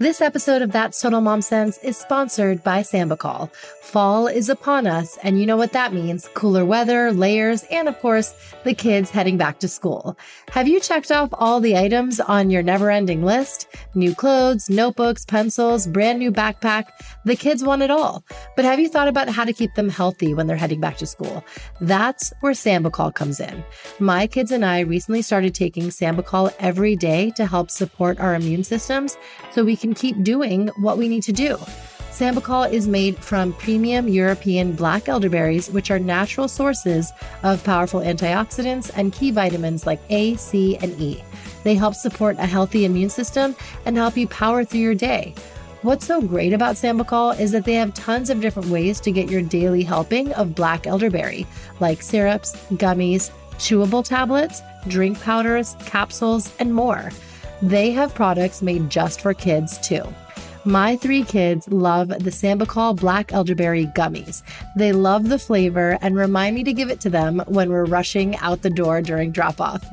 This episode of That's Total Mom Sense is sponsored by Sambucol. Fall is upon us, and you know what that means cooler weather, layers, and of course, the kids heading back to school. Have you checked off all the items on your never ending list? New clothes, notebooks, pencils, brand new backpack. The kids want it all. But have you thought about how to keep them healthy when they're heading back to school? That's where Sambucol comes in. My kids and I recently started taking Sambucol every day to help support our immune systems so we can can keep doing what we need to do. Sambucol is made from premium European black elderberries, which are natural sources of powerful antioxidants and key vitamins like A, C, and E. They help support a healthy immune system and help you power through your day. What's so great about Sambucol is that they have tons of different ways to get your daily helping of black elderberry, like syrups, gummies, chewable tablets, drink powders, capsules, and more. They have products made just for kids too. My three kids love the Sambucol Black Elderberry Gummies. They love the flavor and remind me to give it to them when we're rushing out the door during drop off.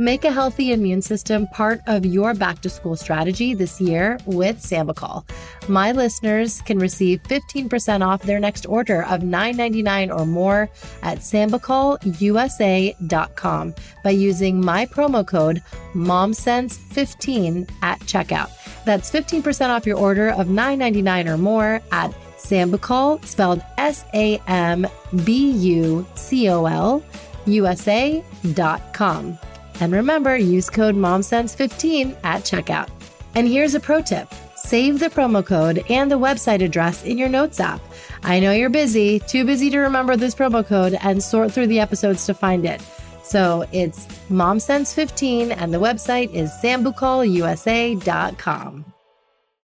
Make a healthy immune system part of your back to school strategy this year with Sambucol. My listeners can receive 15% off their next order of $9.99 or more at SambucolUSA.com by using my promo code MOMSENSE15 at checkout. That's 15% off your order of $9.99 or more at Sambucol, spelled S A M B U C O L, USA.com. And remember, use code MOMSENSE15 at checkout. And here's a pro tip. Save the promo code and the website address in your notes app. I know you're busy, too busy to remember this promo code and sort through the episodes to find it. So it's MomSense15 and the website is sambucolusa.com.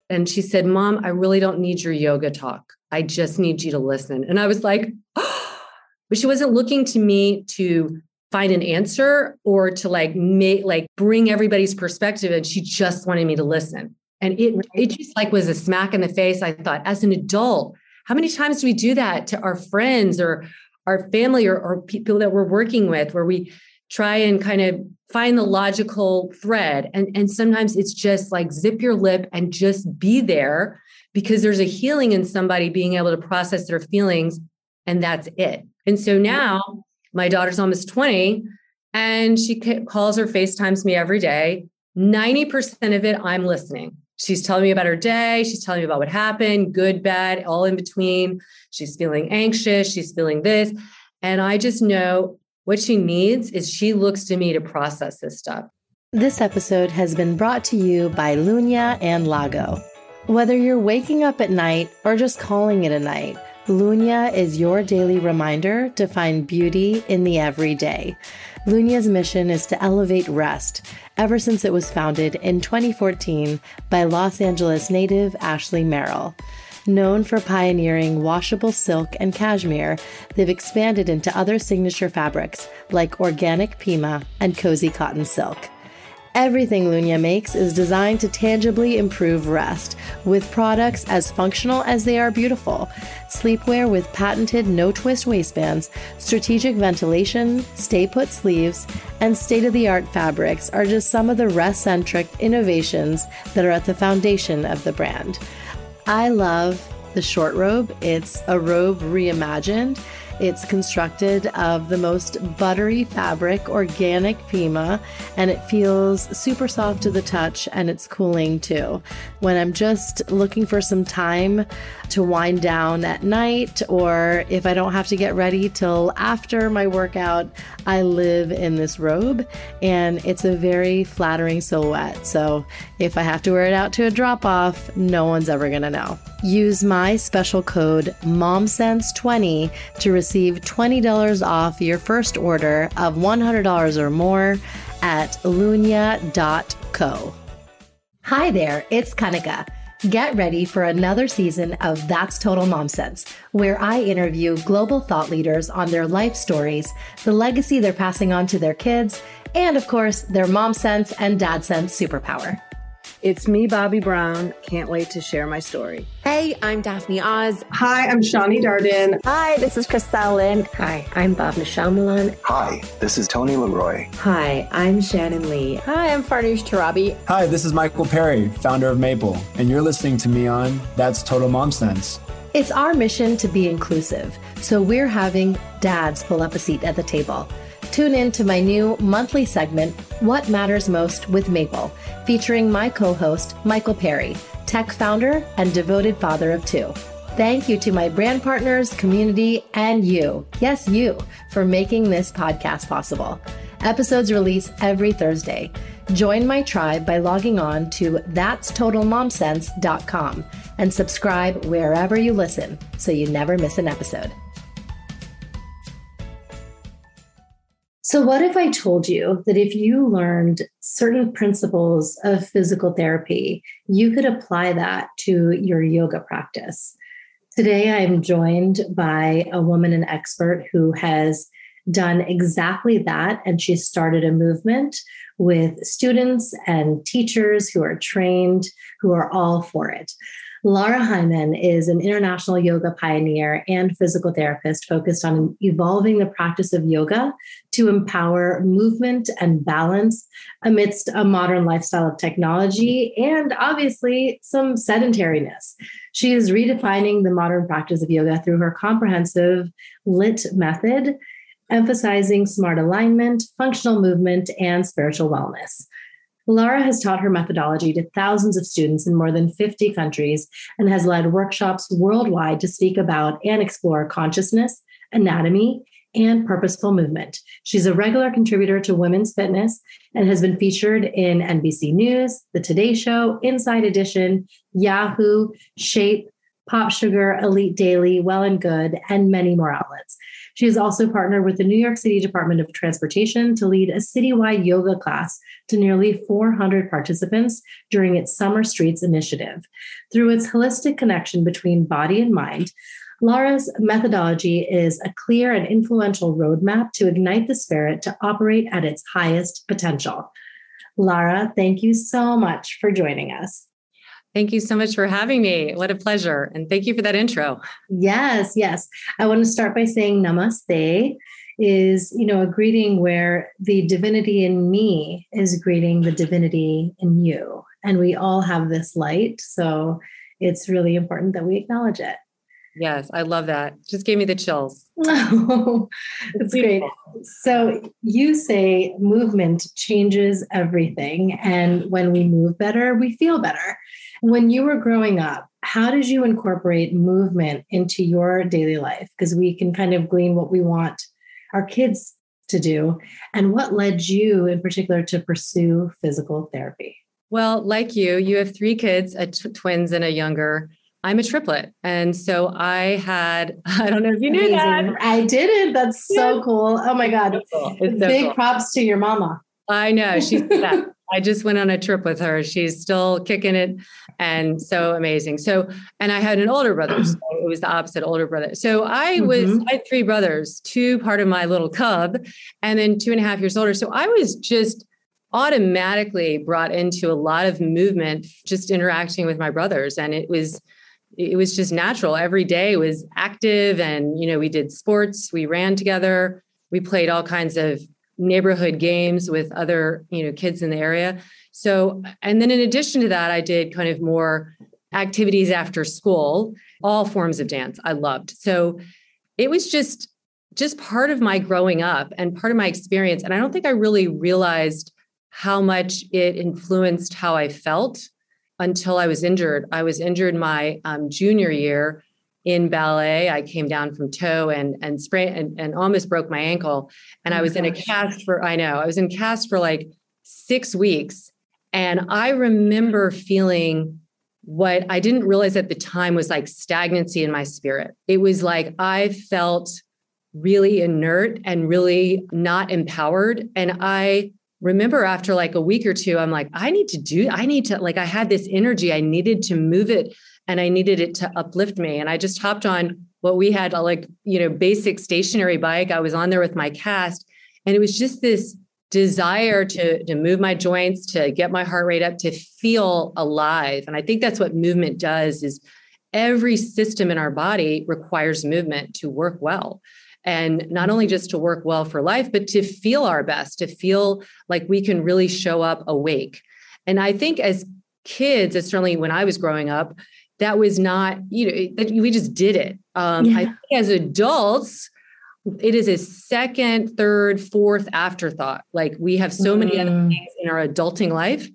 And she said, Mom, I really don't need your yoga talk. I just need you to listen. And I was like, oh. but she wasn't looking to me to find an answer or to like make like bring everybody's perspective and she just wanted me to listen. And it it just like was a smack in the face i thought as an adult how many times do we do that to our friends or our family or, or people that we're working with where we try and kind of find the logical thread? And and sometimes it's just like zip your lip and just be there because there's a healing in somebody being able to process their feelings and that's it. And so now my daughter's almost 20 and she calls or FaceTimes me every day. 90% of it, I'm listening. She's telling me about her day. She's telling me about what happened, good, bad, all in between. She's feeling anxious. She's feeling this. And I just know what she needs is she looks to me to process this stuff. This episode has been brought to you by Lunya and Lago. Whether you're waking up at night or just calling it a night, Lunya is your daily reminder to find beauty in the everyday. Lunya's mission is to elevate rest ever since it was founded in 2014 by Los Angeles native Ashley Merrill. Known for pioneering washable silk and cashmere, they've expanded into other signature fabrics like organic Pima and cozy cotton silk. Everything Lunya makes is designed to tangibly improve rest, with products as functional as they are beautiful. Sleepwear with patented no twist waistbands, strategic ventilation, stay put sleeves, and state of the art fabrics are just some of the rest centric innovations that are at the foundation of the brand. I love the short robe, it's a robe reimagined it's constructed of the most buttery fabric, organic Pima, and it feels super soft to the touch and it's cooling too. When I'm just looking for some time to wind down at night, or if I don't have to get ready till after my workout, I live in this robe and it's a very flattering silhouette. So if I have to wear it out to a drop off, no one's ever gonna know. Use my special code MOMSENSE20 to receive $20 off your first order of $100 or more at lunya.co. Hi there, it's Kanika. Get ready for another season of That's Total Mom Sense, where I interview global thought leaders on their life stories, the legacy they're passing on to their kids, and of course, their mom sense and dad sense superpower. It's me, Bobbi Brown. Can't wait to share my story. Hey, I'm Daphne Oz. Hi, I'm Shawnee Darden. Hi, this is Crystal Lynn. Hi, I'm Bhavna Milan. Hi, this is Tony Leroy. Hi, I'm Shannon Lee. Hi, I'm Farnoosh Torabi. Hi, this is Michael Perry, founder of Maple, and you're listening to me on That's Total Mom Sense. It's our mission to be inclusive, so we're having dads pull up a seat at the table. Tune in to my new monthly segment, What Matters Most with Maple, featuring my co host, Michael Perry, tech founder and devoted father of two. Thank you to my brand partners, community, and you, yes, you, for making this podcast possible. Episodes release every Thursday. Join my tribe by logging on to that'stotalmomsense.com and subscribe wherever you listen so you never miss an episode. So, what if I told you that if you learned certain principles of physical therapy, you could apply that to your yoga practice? Today, I'm joined by a woman, an expert who has done exactly that. And she started a movement with students and teachers who are trained, who are all for it. Lara Heimann is an international yoga pioneer and physical therapist focused on evolving the practice of yoga to empower movement and balance amidst a modern lifestyle of technology and obviously some sedentariness. She is redefining the modern practice of yoga through her comprehensive LYT method, emphasizing smart alignment, functional movement, and spiritual wellness. Lara has taught her methodology to thousands of students in more than 50 countries and has led workshops worldwide to speak about and explore consciousness, anatomy, and purposeful movement. She's a regular contributor to Women's Fitness and has been featured in NBC News, The Today Show, Inside Edition, Yahoo, Shape, Pop Sugar, Elite Daily, Well and Good, and many more outlets. She has also partnered with the New York City Department of Transportation to lead a citywide yoga class to nearly 400 participants during its Summer Streets initiative. Through its holistic connection between body and mind, Lara's methodology is a clear and influential roadmap to ignite the spirit to operate at its highest potential. Lara, thank you so much for joining us. Thank you so much for having me. What a pleasure. And thank you for that intro. Yes, yes. I want to start by saying namaste is, you know, a greeting where the divinity in me is greeting the divinity in you. And we all have this light. So it's really important that we acknowledge it. Yes, I love that. Just gave me the chills. Oh, that's great. So you say movement changes everything. And when we move better, we feel better. When you were growing up, how did you incorporate movement into your daily life? Because we can kind of glean what we want our kids to do. And what led you in particular to pursue physical therapy? Well, like you, you have three kids, a t- twins and a younger. I'm a triplet. And so I had, I don't know if you knew Amazing. that. I didn't. That's so cool. Oh my God. So cool. so Big cool. props to your mama. I know. She's I just went on a trip with her. She's still kicking it and so amazing. So, and I had an older brother. So it was the opposite older brother. So I was, mm-hmm. I had three brothers, two part of my little cub, and then two and a half years older. So I was just automatically brought into a lot of movement, just interacting with my brothers. And it was, it was just natural. Every day was active and, you know, we did sports, we ran together, we played all kinds of neighborhood games with other you know kids in the area so and then in addition to that i did kind of more activities after school all forms of dance i loved so it was just just part of my growing up and part of my experience and i don't think i really realized how much it influenced how i felt until i was injured i was injured my um, junior year in ballet. I came down from toe and and sprained and, and almost broke my ankle. And oh I was gosh. in a cast for I know I was in cast for like six weeks. And I remember feeling what I didn't realize at the time was like stagnancy in my spirit. It was like I felt really inert and really not empowered. And I remember after like a week or two, I'm like, I need to do, I need to, like, I had this energy, I needed to move it and I needed it to uplift me. And I just hopped on what we had, uh, like, you know, basic stationary bike. I was on there with my cast, and it was just this desire to, to move my joints, to get my heart rate up, to feel alive. And I think that's what movement does is every system in our body requires movement to work well. And not only just to work well for life, but to feel our best, to feel like we can really show up awake. And I think as kids, as certainly when I was growing up, that was not, you know, that we just did it. Um, yeah. I think as adults, it is a second, third, fourth afterthought. Like we have so mm. many other mm. things in our adulting life.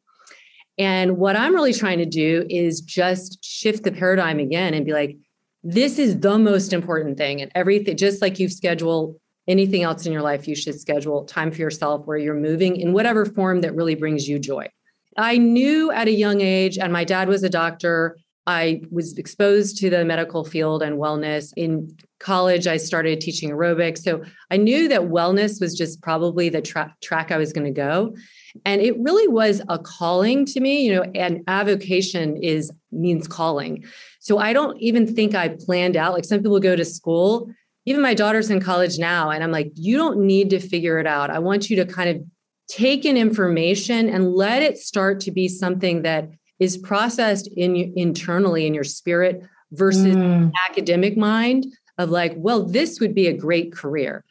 And what I'm really trying to do is just shift the paradigm again and be like, this is the most important thing. And everything, just like you schedule anything else in your life, you should schedule time for yourself where you're moving in whatever form that really brings you joy. I knew at a young age, and my dad was a doctor. I was exposed to the medical field and wellness. In college, I started teaching aerobics. So I knew that wellness was just probably the tra- track I was going to go. And it really was a calling to me, you know, and avocation is means calling. So I don't even think I planned out. Like some people go to school, even my daughter's in college now, and I'm like, you don't need to figure it out. I want you to kind of take in information and let it start to be something that is processed in internally in your spirit versus mm. academic mind of like, well, this would be a great career.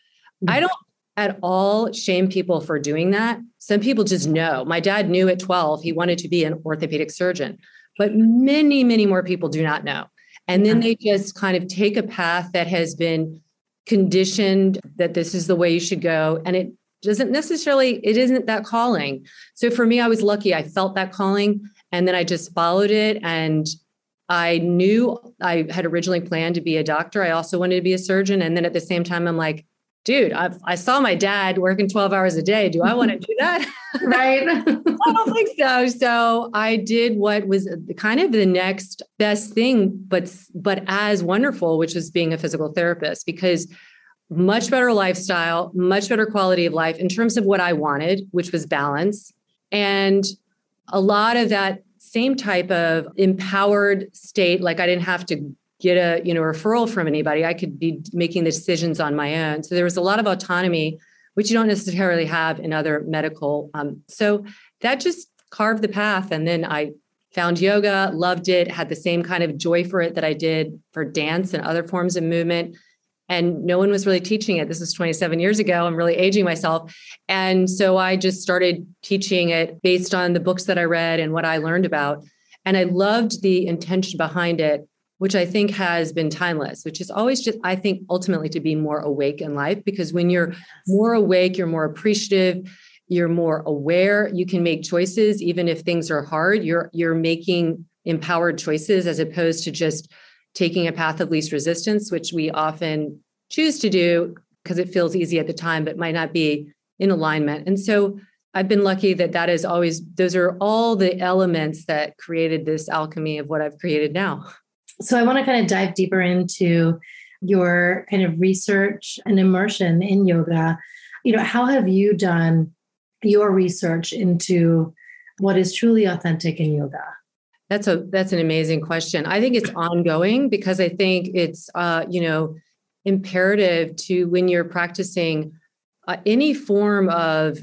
Mm. I don't at all shame people for doing that. Some people just know. My dad knew at 12 he wanted to be an orthopedic surgeon, but many, many more people do not know. And then they just kind of take a path that has been conditioned that this is the way you should go. And it doesn't necessarily, it isn't that calling. So for me, I was lucky. I felt that calling and then I just followed it. And I knew I had originally planned to be a doctor. I also wanted to be a surgeon. And then at the same time, I'm like, dude, I've, i saw my dad working 12 hours a day. Do I want to do that? right. I don't think so. So I did what was kind of the next best thing, but, but as wonderful, which was being a physical therapist because much better lifestyle, much better quality of life in terms of what I wanted, which was balance. And a lot of that same type of empowered state, like I didn't have to get a you know referral from anybody. I could be making the decisions on my own. So there was a lot of autonomy which you don't necessarily have in other medical um, so that just carved the path. And then i found yoga loved it had the same kind of joy for it that i did for dance and other forms of movement. And no one was really teaching it. This was 27 years ago. I'm really aging myself. And so i just started teaching it based on the books that i read and what i learned about. And i loved the intention behind it which I think has been timeless, which is always just, I think, ultimately to be more awake in life. Because when you're more awake, you're more appreciative, you're more aware, you can make choices, even if things are hard. You're you're making empowered choices as opposed to just taking a path of least resistance, which we often choose to do because it feels easy at the time, but might not be in alignment. And so I've been lucky that that is always, those are all the elements that created this alchemy of what I've created now. So I want to kind of dive deeper into your kind of research and immersion in yoga. You know, how have you done your research into what is truly authentic in yoga? That's a that's an amazing question. I think it's ongoing because I think it's uh, you know imperative to when you're practicing uh, any form of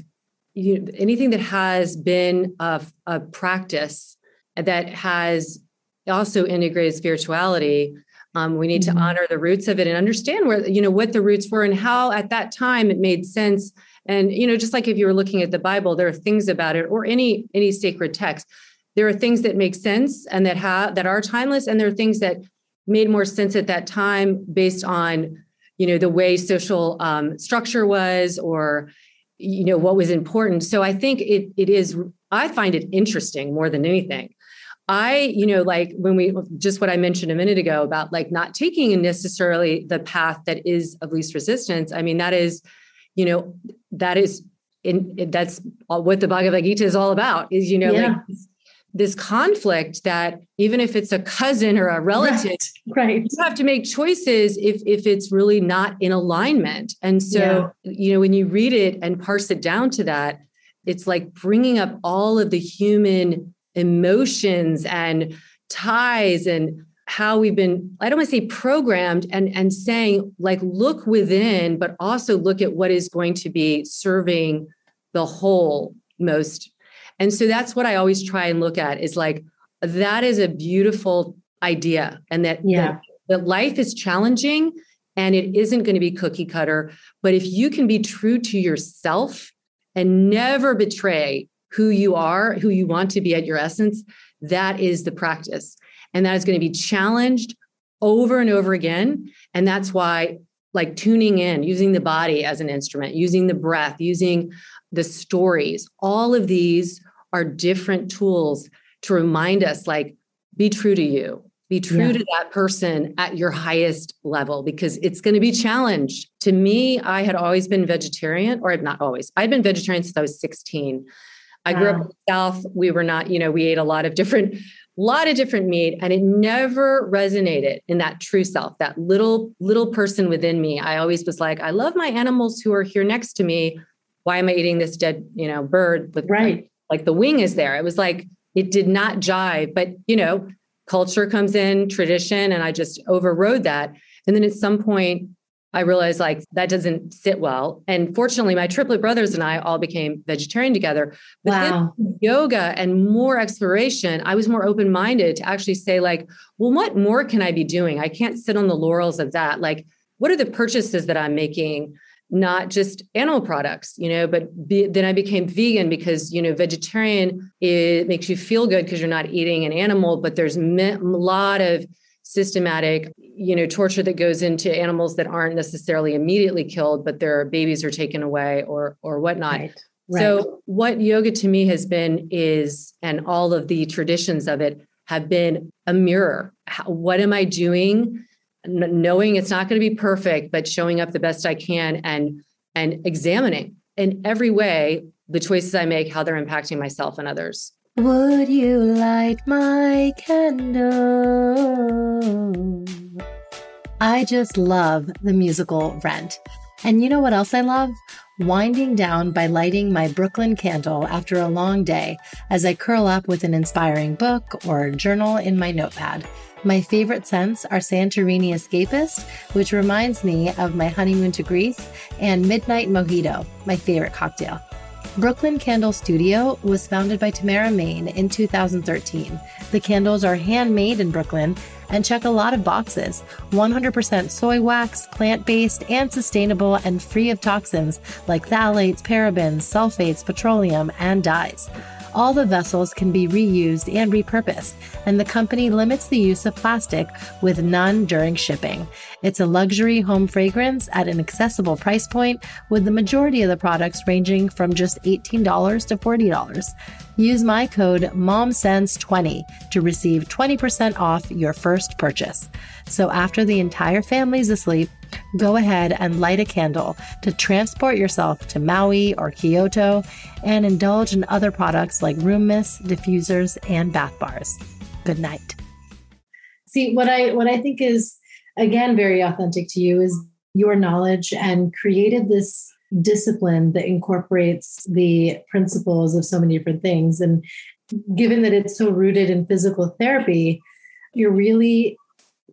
you, anything that has been a, a practice that has also integrated spirituality um, we need mm-hmm. to honor the roots of it and understand where you know what the roots were and how at that time it made sense. And you know just like if you were looking at the bible there are things about it or any any sacred text. There are things that make sense and that have that are timeless and there are things that made more sense at that time based on you know the way social um, structure was or you know what was important. So i think it it is i find it interesting more than anything I, you know, like when we just what I mentioned a minute ago about like not taking necessarily the path that is of least resistance. I mean, that is, you know, that is in that's what the Bhagavad Gita is all about. Is you know, yeah. like this, this, conflict that even if it's a cousin or a relative, right, right. you have to make choices if if it's really not in alignment. And so, yeah. you know, when you read it and parse it down to that, it's like bringing up all of the human emotions and ties and how we've been i don't want to say programmed and and saying like look within but also look at what is going to be serving the whole most. And so that's what I always try and look at is like, that is a beautiful idea. And that, yeah. that, that life is challenging and it isn't going to be cookie cutter. But if you can be true to yourself and never betray who you are, who you want to be at your essence, that is the practice. And that is going to be challenged over and over again. And that's why, like tuning in, using the body as an instrument, using the breath, using the stories, all of these are different tools to remind us like, be true to you, be true yeah. to that person at your highest level because it's going to be challenged. To me, I had always been vegetarian, or not always, I'd been vegetarian since I was 16. I grew up in the South. We were not, you know, we ate a lot of different, a lot of different meat, and it never resonated in that true self, that little, little person within me. I always was like, I love my animals who are here next to me. Why am I eating this dead, you know, bird with right? Like, like the wing is there. It was like it did not jive, but you know, culture comes in, tradition, and I just overrode that. And then at some point, I realized like that doesn't sit well. And fortunately, my triplet brothers and I all became vegetarian together. But wow. yoga and more exploration, I was more open minded to actually say, like, well, what more can I be doing? I can't sit on the laurels of that. Like, what are the purchases that I'm making? Not just animal products, you know, but be, then I became vegan because, you know, vegetarian, it makes you feel good because you're not eating an animal, but there's a lot of systematic you know torture that goes into animals that aren't necessarily immediately killed but their babies are taken away or or whatnot right. Right. so what yoga to me has been is and all of the traditions of it have been a mirror How, what am i doing N- knowing it's not going to be perfect but showing up the best i can and and examining in every way the choices i make how they're impacting myself and others would you light my candle? I just love the musical Rent. And you know what else I love? Winding down by lighting my Brooklyn candle after a long day as I curl up with an inspiring book or journal in my notepad. My favorite scents are Santorini Escapist, which reminds me of my honeymoon to Greece, and Midnight Mojito, my favorite cocktail. Brooklyn Candle Studio was founded by Tamara Mayne in 2013. The candles are handmade in Brooklyn and check a lot of boxes 100% soy wax, plant based, and sustainable, and free of toxins like phthalates, parabens, sulfates, petroleum, and dyes. All the vessels can be reused and repurposed, and the company limits the use of plastic with none during shipping. It's a luxury home fragrance at an accessible price point, with the majority of the products ranging from just $18 to $40. Use my code MOMSENSE20 to receive 20% off your first purchase. So after the entire family's asleep, go ahead and light a candle to transport yourself to Maui or Kyoto and indulge in other products like room mists, diffusers, and bath bars. Good night. See, what I what I think is again very authentic to you is your knowledge and created this discipline that incorporates the principles of so many different things and given that it's so rooted in physical therapy you're really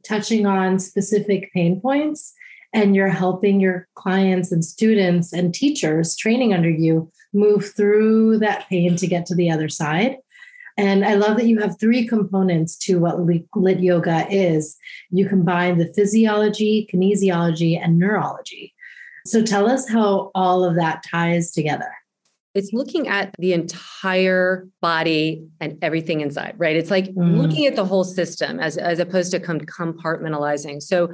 touching on specific pain points and you're helping your clients and students and teachers training under you move through that pain to get to the other side. And I love that you have three components to what LYT yoga is. You combine the physiology, kinesiology, and neurology. So tell us how all of that ties together. It's looking at the entire body and everything inside, right? It's like mm. looking at the whole system as, as opposed to compartmentalizing. So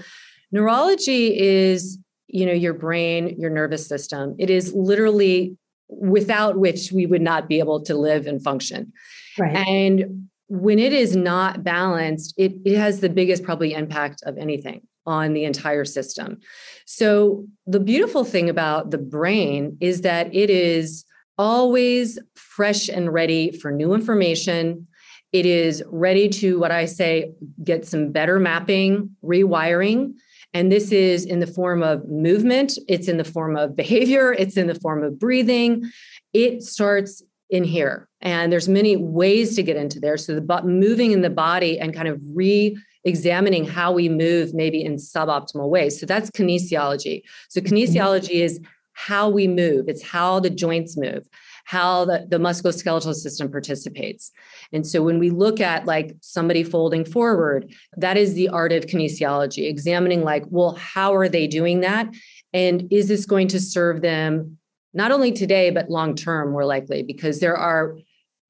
Neurology is, you know, your brain, your nervous system. It is literally without which we would not be able to live and function. Right. And when it is not balanced, it, it has the biggest probably impact of anything on the entire system. So the beautiful thing about the brain is that it is always fresh and ready for new information. It is ready to what I say get some better mapping, rewiring and this is in the form of movement, it's in the form of behavior, it's in the form of breathing. It starts in here. And there's many ways to get into there. So the moving in the body and kind of re-examining how we move maybe in suboptimal ways. So that's kinesiology. So mm-hmm. kinesiology is how we move, it's how the joints move, how the, the musculoskeletal system participates. And so when we look at like somebody folding forward, that is the art of kinesiology, examining like, well, how are they doing that? And is this going to serve them not only today, but long term, more likely? Because there are,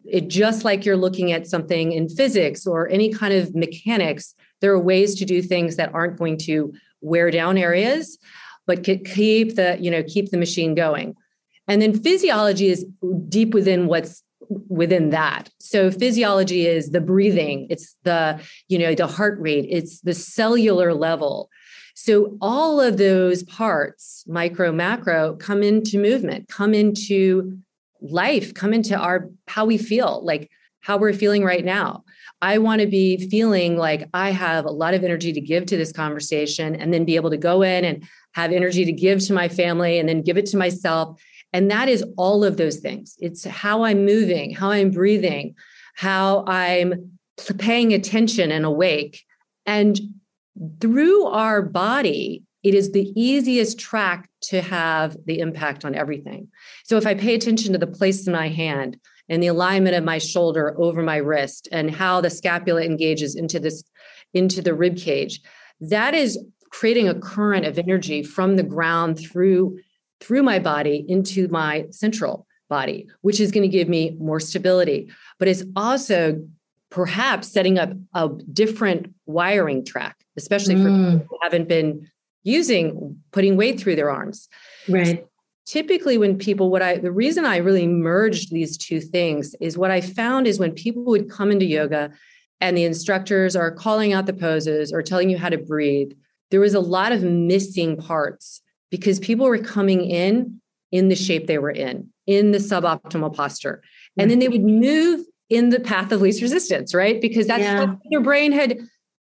it just like you're looking at something in physics or any kind of mechanics, there are ways to do things that aren't going to wear down areas, but keep the, you know, keep the machine going. And then physiology is deep within what's within that. So physiology is the breathing, it's the, you know, the heart rate, it's the cellular level. So all of those parts, micro, macro, come into movement, come into life, come into our how we feel, like how we're feeling right now. I want to be feeling like I have a lot of energy to give to this conversation and then be able to go in and have energy to give to my family and then give it to myself. And that is all of those things. It's how I'm moving, how I'm breathing, how I'm paying attention and awake. And through our body, it is the easiest track to have the impact on everything. So if I pay attention to the place in my hand and the alignment of my shoulder over my wrist and how the scapula engages into this into the rib cage, that is creating a current of energy from the ground through through my body into my central body, which is going to give me more stability. But it's also perhaps setting up a different wiring track, especially for mm. people who haven't been using putting weight through their arms. Right. Typically, when people, what I, the reason I really merged these two things is what I found is when people would come into yoga and the instructors are calling out the poses or telling you how to breathe, there was a lot of missing parts because people were coming in in the shape they were in, in the suboptimal posture. And then they would move in the path of least resistance, right? Because that's yeah. what their brain had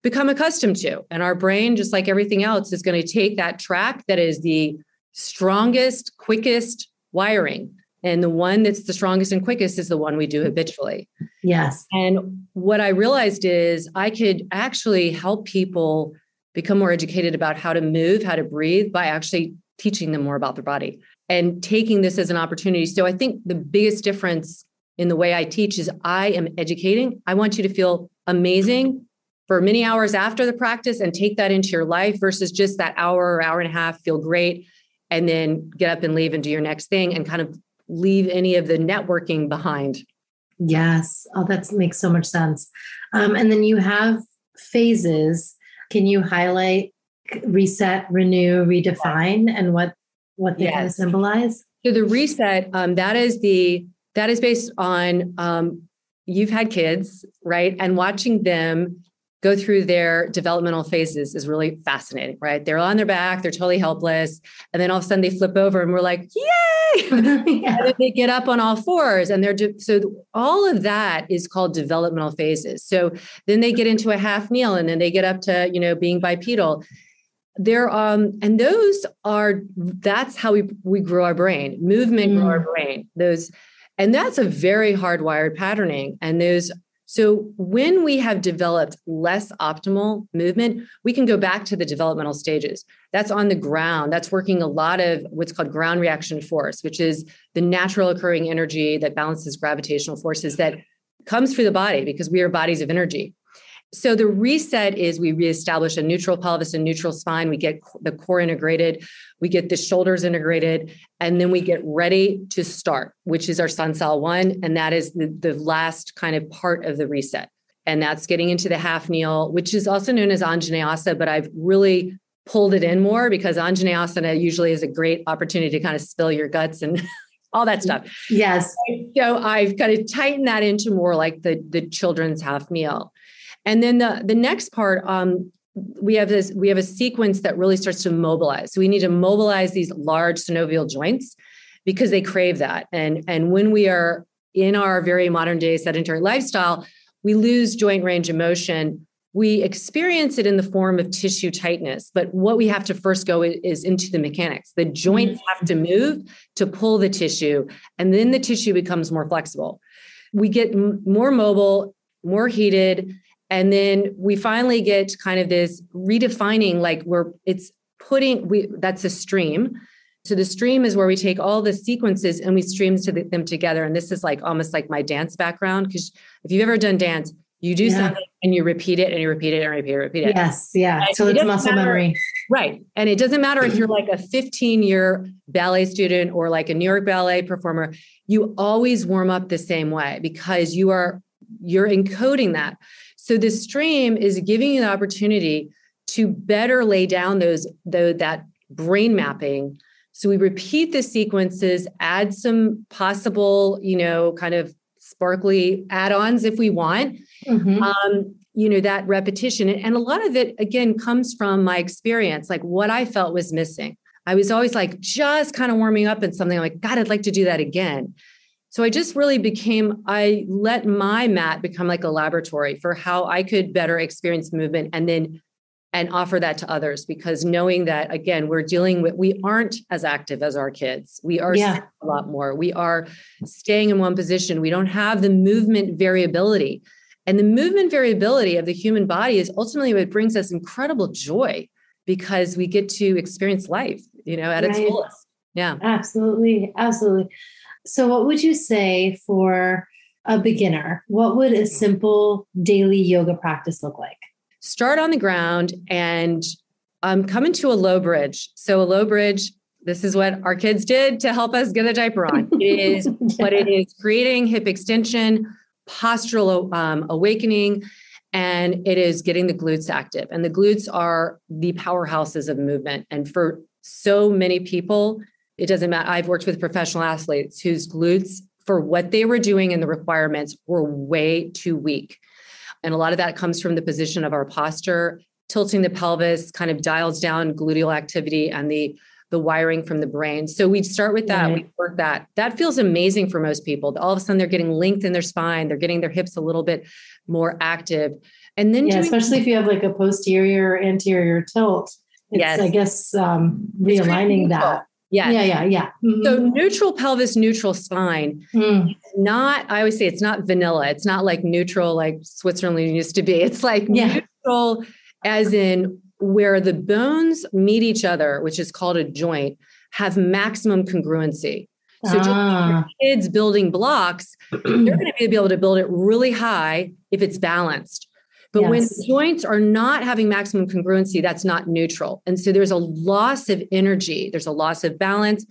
become accustomed to. And our brain, just like everything else, is going to take that track that is the strongest, quickest wiring. And the one that's the strongest and quickest is the one we do habitually. Yes. And what I realized is I could actually help people become more educated about how to move, how to breathe by actually teaching them more about their body and taking this as an opportunity. So I think the biggest difference in the way I teach is I am educating. I want you to feel amazing for many hours after the practice and take that into your life versus just that hour or hour and a half, feel great, and then get up and leave and do your next thing and kind of leave any of the networking behind. Yes. Oh, that makes so much sense. Um, and then you have phases. Can you highlight reset, renew, redefine, and what what they yes. kind of symbolize? So the reset, um, that is the that is based on um, you've had kids, right? And watching them go through their developmental phases is really fascinating, right? They're on their back, they're totally helpless. And then all of a sudden they flip over and we're like, yay! yeah. And they get up on all fours and they're just, so all of that is called developmental phases. So then they get into a half kneel and then they get up to, you know, being bipedal there um and those are that's how we we grow our brain movement mm. grow our mm. brain those and that's a very hardwired patterning. And those, so when we have developed less optimal movement, we can go back to the developmental stages. That's on the ground. That's working a lot of what's called ground reaction force, which is the natural occurring energy that balances gravitational forces that comes through the body because we are bodies of energy. So the reset is we reestablish a neutral pelvis and neutral spine. We get the core integrated, we get the shoulders integrated, and then we get ready to start, which is our Sansal one. And that is the, the last kind of part of the reset. And that's getting into the half kneel, which is also known as Anjaneyasana, but I've really pulled it in more because Anjaneyasana usually is a great opportunity to kind of spill your guts and all that stuff. Yes. So I've kind of tightened that into more like the, the children's half kneel. And then the the next part, um, we have this we have a sequence that really starts to mobilize. So we need to mobilize these large synovial joints because they crave that. And and when we are in our very modern day sedentary lifestyle, we lose joint range of motion. We experience it in the form of tissue tightness, but what we have to first go is into the mechanics. The joints mm-hmm. have to move to pull the tissue, and then the tissue becomes more flexible. We get more mobile, more heated, and then we finally get kind of this redefining like we're it's putting we that's a stream So the stream is where we take all the sequences and we stream to the, them together. And this is like almost like my dance background. Because if you've ever done dance, you do yeah. something and you repeat it and you repeat it and repeat it, repeat it. Yes, yeah. And so it it's muscle matter, memory. Right. And it doesn't matter if you're like a 15 year ballet student or like a New York ballet performer, you always warm up the same way because you are you're encoding that. So the stream is giving you the opportunity to better lay down those, the, that brain mapping so we repeat the sequences, add some possible, you know, kind of sparkly add-ons if we want. Mm-hmm. Um, you know, that repetition. And a lot of it, again, comes from my experience, like what I felt was missing. I was always like just kind of warming up in something I'm like, God, I'd like to do that again. So I just really became, I let my mat become like a laboratory for how I could better experience movement and then and offer that to others because knowing that again we're dealing with we aren't as active as our kids. We are yeah. a lot more. We are staying in one position. We don't have the movement variability. And the movement variability of the human body is ultimately what brings us incredible joy because we get to experience life you know at right. its fullest. Yeah. Absolutely. Absolutely so what would you say for a beginner what would a simple daily yoga practice look like start on the ground and um, come into a low bridge. So a low bridge, this is what our kids did to help us get a diaper on. It is what it is creating hip extension, postural um, awakening, and it is getting the glutes active. And the glutes are the powerhouses of movement. And for so many people, it doesn't matter. I've worked with professional athletes whose glutes, for what they were doing and the requirements, were way too weak. And a lot of that comes from the position of our posture. Tilting the pelvis kind of dials down gluteal activity and the the wiring from the brain. So we start with that. We work that. That feels amazing for most people. All of a sudden, they're getting length in their spine. They're getting their hips a little bit more active. And then, yeah, doing- especially if you have like a posterior anterior tilt. It's, yes. I guess, um, realigning that. Yeah. Yeah. Yeah. Yeah. Mm-hmm. So neutral pelvis, neutral spine. Mm. Not, I always say it's not vanilla. It's not like neutral like Switzerland used to be. It's like yeah. neutral as in where the bones meet each other, which is called a joint, have maximum congruency. So ah. kids building blocks, they're going to be able to build it really high if it's balanced. But yes. when joints are not having maximum congruency, that's not neutral. And so there's a loss of energy, there's a loss of balance,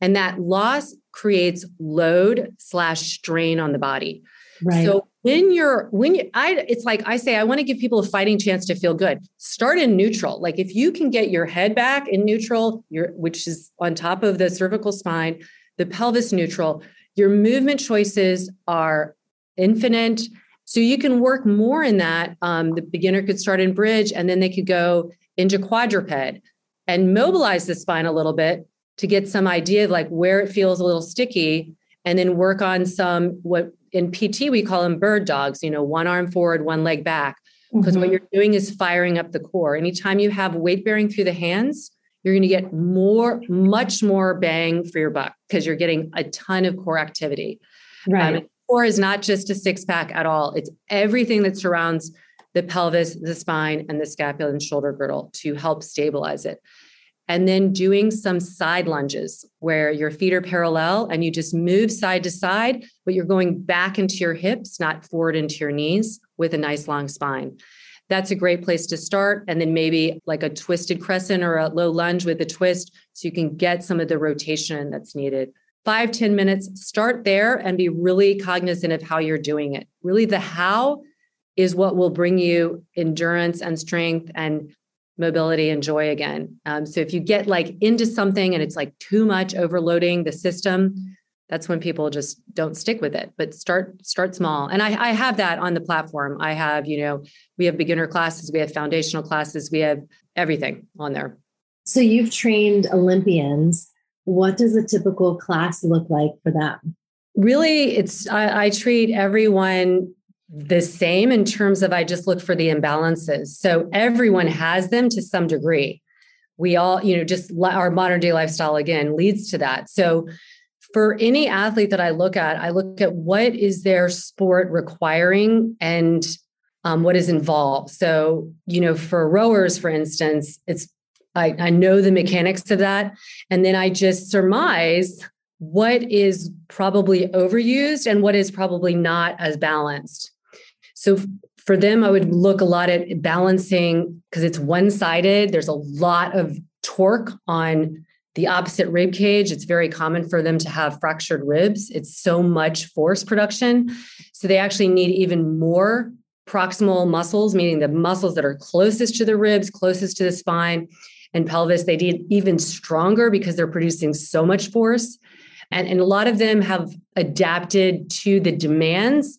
and that loss creates load slash strain on the body. Right. So when you're when you I it's like I say I want to give people a fighting chance to feel good. Start in neutral. Like if you can get your head back in neutral, your which is on top of the cervical spine, the pelvis neutral, your movement choices are infinite so you can work more in that. Um, the beginner could start in bridge and then they could go into quadruped and mobilize the spine a little bit to get some idea of like where it feels a little sticky and then work on some what in PT we call them bird dogs, you know, one arm forward, one leg back. Because mm-hmm. what you're doing is firing up the core. Anytime you have weight bearing through the hands, you're going to get more, much more bang for your buck because you're getting a ton of core activity. Right. Um, core is not just a six pack at all. It's everything that surrounds the pelvis, the spine, and the scapula and shoulder girdle to help stabilize it. And then doing some side lunges where your feet are parallel and you just move side to side, but you're going back into your hips, not forward into your knees with a nice long spine. That's a great place to start. And then maybe like a twisted crescent or a low lunge with a twist so you can get some of the rotation that's needed five ten minutes, start there and be really cognizant of how you're doing it. Really, the how is what will bring you endurance and strength and mobility and joy again. Um, so if you get like into something and it's like too much overloading the system, that's when people just don't stick with it. But start start small. And I, I have that on the platform. I have, you know, we have beginner classes, we have foundational classes, we have everything on there. So you've trained Olympians what does a typical class look like for them? Really, it's I, I treat everyone the same in terms of I just look for the imbalances. So everyone has them to some degree. We all, you know, just our modern day lifestyle again leads to that. So for any athlete that I look at, I look at what is their sport requiring and um, what is involved. So, you know, for rowers, for instance, it's I, I know the mechanics of that. And then I just surmise what is probably overused and what is probably not as balanced. So for them, I would look a lot at balancing because it's one sided. There's a lot of torque on the opposite rib cage. It's very common for them to have fractured ribs. It's so much force production. So they actually need even more proximal muscles, meaning the muscles that are closest to the ribs, closest to the spine and pelvis. They need even stronger because they're producing so much force. And, and a lot of them have adapted to the demands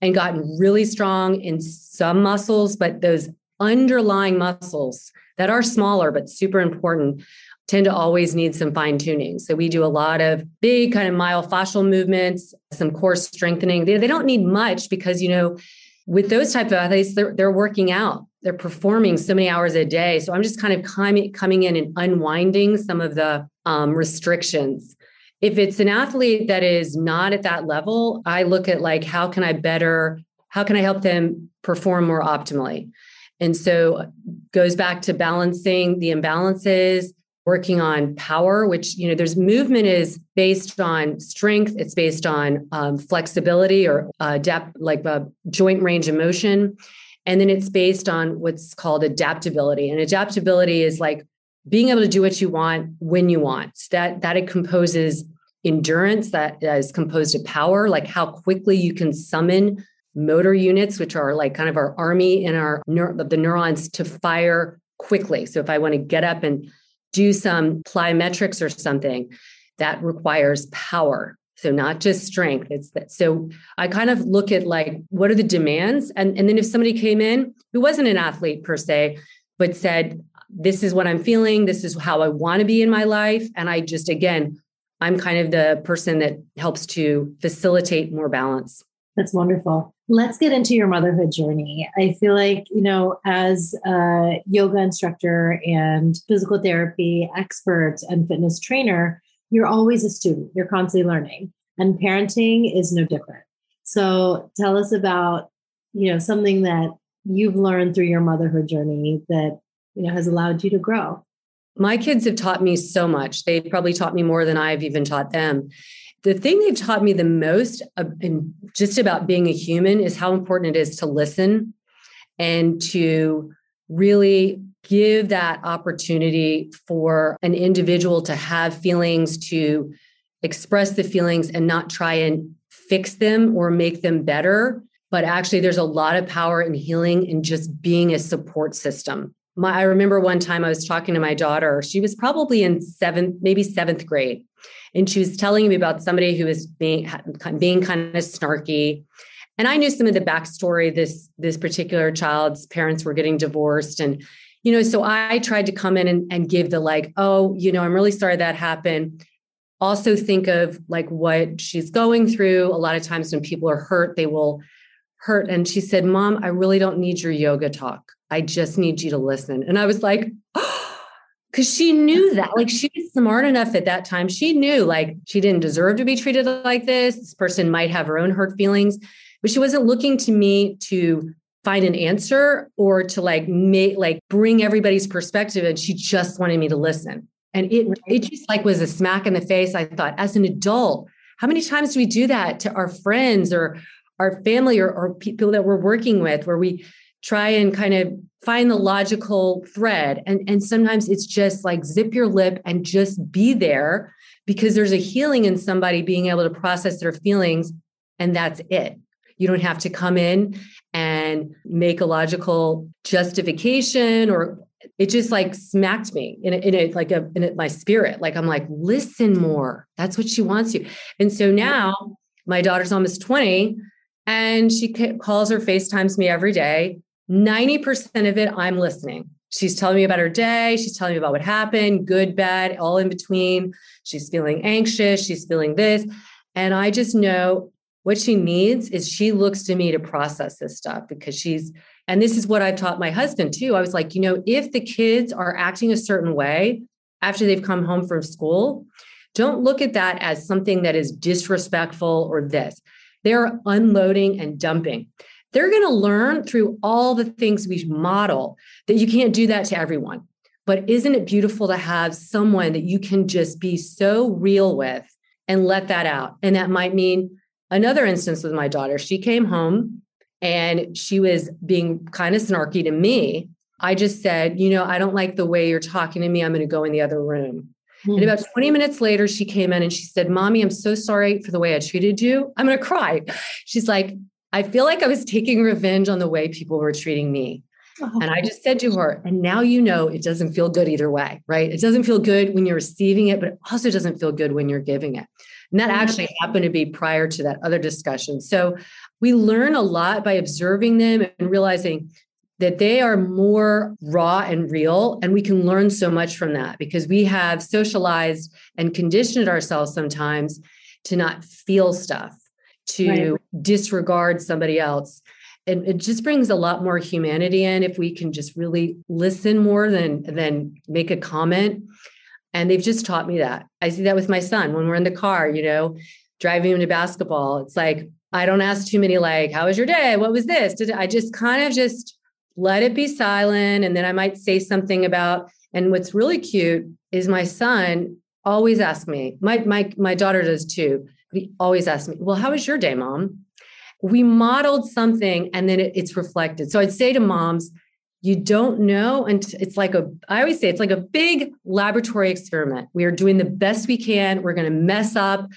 and gotten really strong in some muscles, but those underlying muscles that are smaller but super important tend to always need some fine tuning. So we do a lot of big kind of myofascial movements, some core strengthening. They, they don't need much because, you know, with those type of athletes, they're, they're working out, they're performing so many hours a day. So I'm just kind of coming, coming in and unwinding some of the um, restrictions if it's an athlete that is not at that level, I look at like, how can I better, how can I help them perform more optimally? And so goes back to balancing the imbalances, working on power, which, you know, there's movement is based on strength, it's based on um, flexibility or uh, depth, like a joint range of motion. And then it's based on what's called adaptability. And adaptability is like being able to do what you want when you want. That that it composes endurance that is composed of power, like how quickly you can summon motor units, which are like kind of our army in our the neurons to fire quickly. So if I want to get up and do some plyometrics or something, that requires power. So not just strength. It's that. So I kind of look at like what are the demands, and and then if somebody came in who wasn't an athlete per se, but said this is what I'm feeling, this is how I want to be in my life, and I just again I'm kind of the person that helps to facilitate more balance. That's wonderful. Let's get into your motherhood journey. I feel like, you know, as a yoga instructor and physical therapy expert and fitness trainer, you're always a student, you're constantly learning, and parenting is no different. So tell us about, you know, something that you've learned through your motherhood journey that, you know, has allowed you to grow. My kids have taught me so much. They probably taught me more than I've even taught them. The thing they've taught me the most in just about being a human is how important it is to listen and to really give that opportunity for an individual to have feelings, to express the feelings and not try and fix them or make them better. But actually, there's a lot of power in healing and just being a support system my I remember one time I was talking to my daughter. She was probably in seventh, maybe seventh grade, and she was telling me about somebody who was being being kind of snarky. And I knew some of the backstory. This this particular child's parents were getting divorced, and you know, so I tried to come in and, and give the like, oh, you know, I'm really sorry that happened. Also, think of like what she's going through. A lot of times when people are hurt, they will hurt. And she said, Mom, I really don't need your yoga talk. I just need you to listen. And I was like, oh, because she knew that. Like she was smart enough at that time. She knew like she didn't deserve to be treated like this. This person might have her own hurt feelings, but she wasn't looking to me to find an answer or to like make like bring everybody's perspective. And she just wanted me to listen. And it it just like was a smack in the face. I thought, as an adult, how many times do we do that to our friends or our family or, or people that we're working with where we try and kind of find the logical thread. And, and sometimes it's just like zip your lip and just be there because there's a healing in somebody being able to process their feelings. And that's it. You don't have to come in and make a logical justification or it just like smacked me in it, in it like a, in it, my spirit. Like I'm like, listen more. That's what she wants you. And so now my daughter's almost 20 and she calls or FaceTimes me every day 90% of it, I'm listening. She's telling me about her day. She's telling me about what happened, good, bad, all in between. She's feeling anxious. She's feeling this. And I just know what she needs is she looks to me to process this stuff because she's, and this is what I've taught my husband too. I was like, you know, if the kids are acting a certain way after they've come home from school, don't look at that as something that is disrespectful or this. They're unloading and dumping they're going to learn through all the things we model that you can't do that to everyone. But isn't it beautiful to have someone that you can just be so real with and let that out? And that might mean another instance with my daughter. She came home and she was being kind of snarky to me. I just said, You know, I don't like the way you're talking to me. I'm going to go in the other room. Mm-hmm. And about 20 minutes later, she came in and she said, Mommy, I'm so sorry for the way I treated you. I'm going to cry. She's like, I feel like I was taking revenge on the way people were treating me. Oh. And I just said to her, and now you know it doesn't feel good either way, right? It doesn't feel good when you're receiving it, but it also doesn't feel good when you're giving it. And that mm-hmm. actually happened to be prior to that other discussion. So we learn a lot by observing them and realizing that they are more raw and real. And we can learn so much from that because we have socialized and conditioned ourselves sometimes to not feel stuff, to right. disregard somebody else. It, it just brings a lot more humanity in if we can just really listen more than than make a comment. And they've just taught me that. I see that with my son. When we're in the car you know driving him to basketball it's like i don't ask too many like how was your day? What was this? Did i just kind of just let it be silent and then i might say something about and what's really cute is my son always asks me my my my daughter does too he always asks me well how was your day mom we modeled something and then it, it's reflected. So I'd say to moms, you don't know. And it's like a, I always say it's like a big laboratory experiment. We are doing the best we can. We're going to mess up.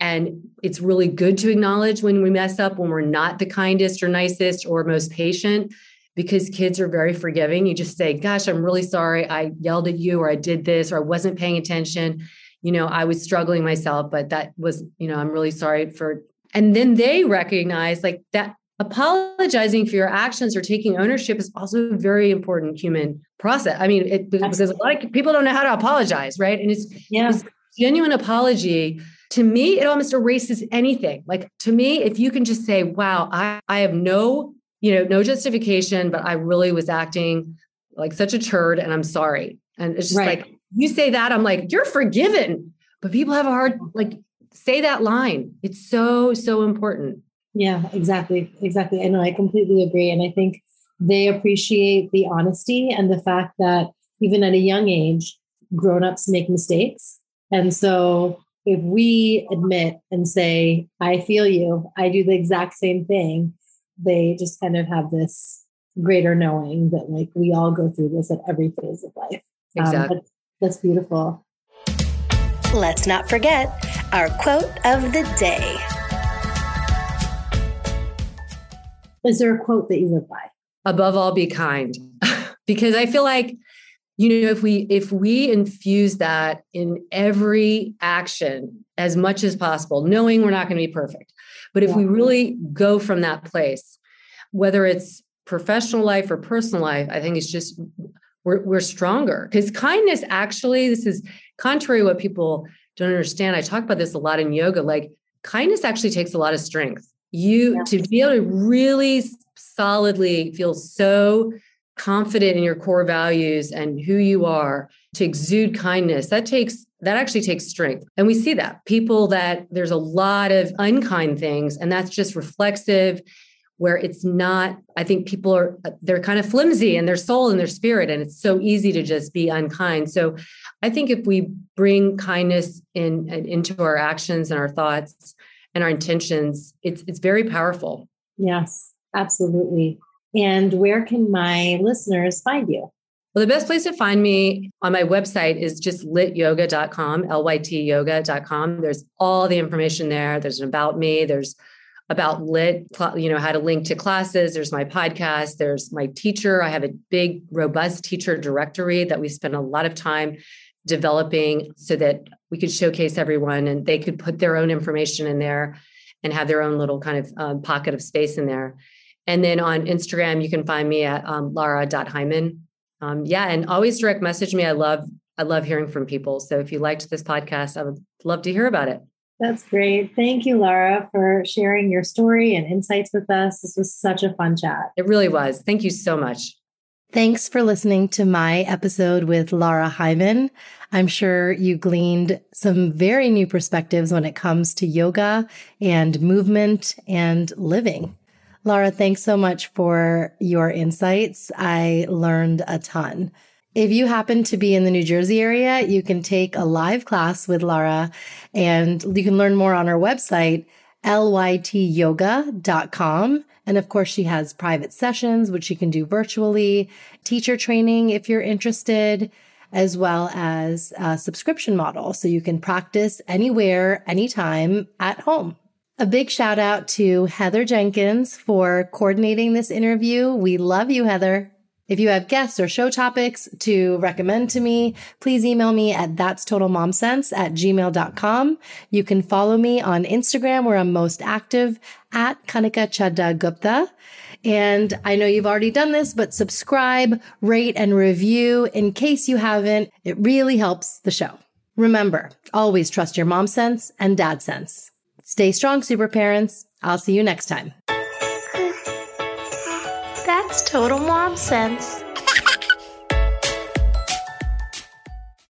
And it's really good to acknowledge when we mess up, when we're not the kindest or nicest or most patient, because kids are very forgiving. You just say, Gosh, I'm really sorry. I yelled at you, or I did this, or I wasn't paying attention. You know, I was struggling myself, but that was, you know, I'm really sorry for and then they recognize like that apologizing for your actions or taking ownership is also a very important human process. I mean, it, because a lot of people don't know how to apologize, right? And it's, yeah. it's genuine apology. To me, it almost erases anything. Like to me, if you can just say, "Wow, I, I have no, you know, no justification, but I really was acting like such a turd, and I'm sorry," and it's just right. like you say that, I'm like, "You're forgiven." But people have a hard like say that line. It's so, so important. Yeah, exactly. Exactly. I know I completely agree. And I think they appreciate the honesty and the fact that even at a young age, grown-ups make mistakes. And so if we admit and say, I feel you, I do the exact same thing, they just kind of have this greater knowing that like we all go through this at every phase of life. Exactly. Um, that's beautiful. Let's not forget our quote of the day. Is there a quote that you live by? Above all, be kind. because I feel like, you know, if we if we infuse that in every action as much as possible, knowing we're not going to be perfect, but if yeah. we really go from that place, whether it's professional life or personal life, I think it's just we're, we're stronger. Because kindness actually this is contrary to what people don't understand. I talk about this a lot in yoga like kindness actually takes a lot of strength. You yeah. to be able to really solidly feel so confident in your core values and who you are to exude kindness that takes that actually takes strength. And we see that. People that there's a lot of unkind things and that's just reflexive where it's not i think people are uh, they're kind of flimsy in their soul and their spirit and it's so easy to just be unkind so i think if we bring kindness in into our actions and our thoughts and our intentions it's it's very powerful yes absolutely and where can my listeners find you well, the best place to find me on my website is just lityoga.com, lytyoga.com, L-Y-T yoga.com. There's all the information there. There's an about me. There's about LYT you know how to link to classes. There's my podcast. There's my teacher. I have a big robust teacher directory that we spend a lot of time developing so that we could showcase everyone and they could put their own information in there and have their own little kind of um, pocket of space in there. And then on instagram you can find me at um, lara.heimann um, yeah and always direct message me. I love i love hearing from people. So if you liked this podcast i would love to hear about it that's great. Thank you, Laura, for sharing your story and insights with us. This was such a fun chat. It really was. Thank you so much. Thanks for listening to my episode with Laura Heimann. I'm sure you gleaned some very new perspectives when it comes to yoga and movement and living. Laura, thanks so much for your insights. I learned a ton. If you happen to be in the New Jersey area, you can take a live class with Lara and you can learn more on our website, lytyoga.com. And of course, she has private sessions, which you can do virtually, teacher training if you're interested, as well as a subscription model. So you can practice anywhere, anytime at home. A big shout out to Heather Jenkins for coordinating this interview. We love you, Heather. If you have guests or show topics to recommend to me, please email me at that's total mom sense at gmail.com. You can follow me on Instagram where I'm most active at Kanika Chadda Gupta. And I know you've already done this, but subscribe, rate and review in case you haven't. It really helps the show. Remember, always trust your mom sense and dad sense. Stay strong, super parents. I'll see you next time. That's total mom sense.